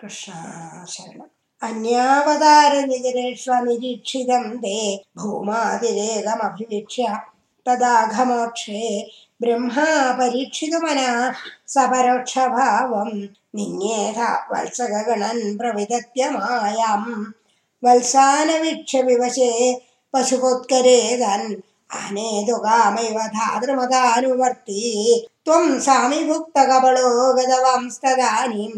कृष्णाशरणम् अन्यावतारनिजरेष्वनिरीक्षितं ते भूमातिरेकमभिवीक्ष्य तदाघमोक्षे ब्रह्मा परीक्षितुमना सपरोक्षभावं निन्येथ वत्सगगणन् प्रविदत्यमायाम् वल्सानवीक्ष्य विवशे पशुपोत्करेदन् आनेतु कामैव धातृमतानुवर्ती। त्वं सामिभुक्तकबलो गतवांस्तदानीं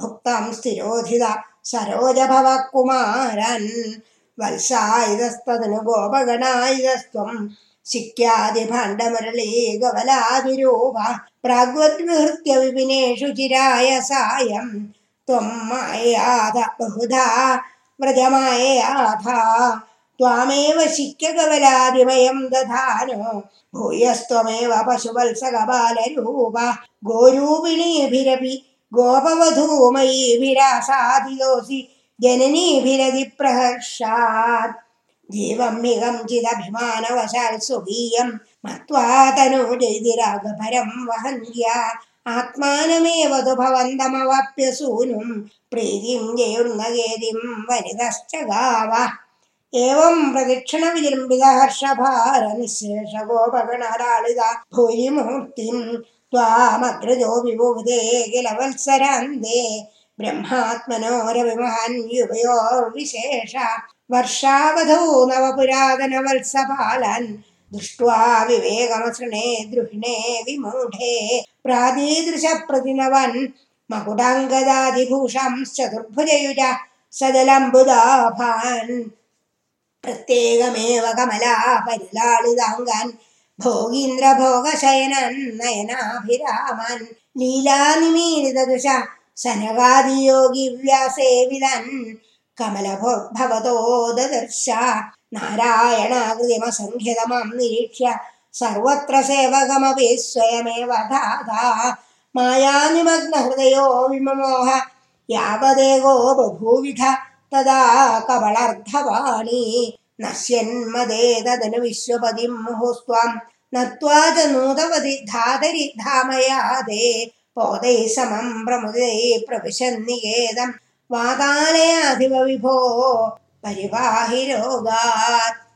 ഭുക്തം സ്ഥിരോധിത സരോജഭവകുമാരൻ. വത്സായുധസ്തനു ഗോപഗണായുധസ്ത്വം സിക്യാതി ഭാണ്ഡമുരളീ ഗവലാതിരൂപ പ്രാഗ്വത്വിഹൃത്യ വിപിനേഷു ചിരായ സായം ത്വം മായാത ബഹുധാ വ്രജമായാഥ. ത്വാമേവ ശിക്യകവലാതിമയം ദധാനോ ഭൂയസ്ത്വമേവ പശുവത്സകപാലരൂപ ഗോരൂപിണീഭിരപി मत्वा तनूजैतिरागभरं वहन्त्या आत्मानमेव तु भवन्तमवाप्य सूनुं प्रीतिं जयुर्नगेदिं वनितश्च गाव। एवं प्रदक्षिणविजृम्बितहर्षभारनिःशेषगोपगणराळिता भूरिमूर्तिं त्वामग्रजो विबुधे किल वत्सरान्ते ब्रह्मात्मनोरविमहन्युभयोर्विशेष वर्षावधौ नवपुरातनवत्सपालन् दृष्ट्वा विवेकमसृणे द्रुहिणे विमूढे प्रादीदृशप्रतिनवन् मकुटाङ्गदादिभूषंश्चतुर्भुजयुज सदलम्बुदाभान् प्रत्येकमेव कमला परिलालिताङ्गन् भोगीन्द्रभोगशयनन् नयनाभिरामन् लीलानिमीलितदृश सनगादियोगिव्यासेविदन् कमलभो भवतो ददर्श नारायणाकृतिमसङ्ख्यतमं निरीक्ष्य सर्वत्र सेवकमपि स्वयमेव धाता मायानिमग्नहृदयो विममोह यावदेगो बभूविध तदा कबलर्धवाणी नश्यन्मदे तदनु विश्वपदिं मुहुस्त्वं नत्वा च नूतवति धातरि धामयादे पोदैः समं प्रमुदे प्रविशन्निकेदं वातालयाधिपविभो परिपाहि रोगात्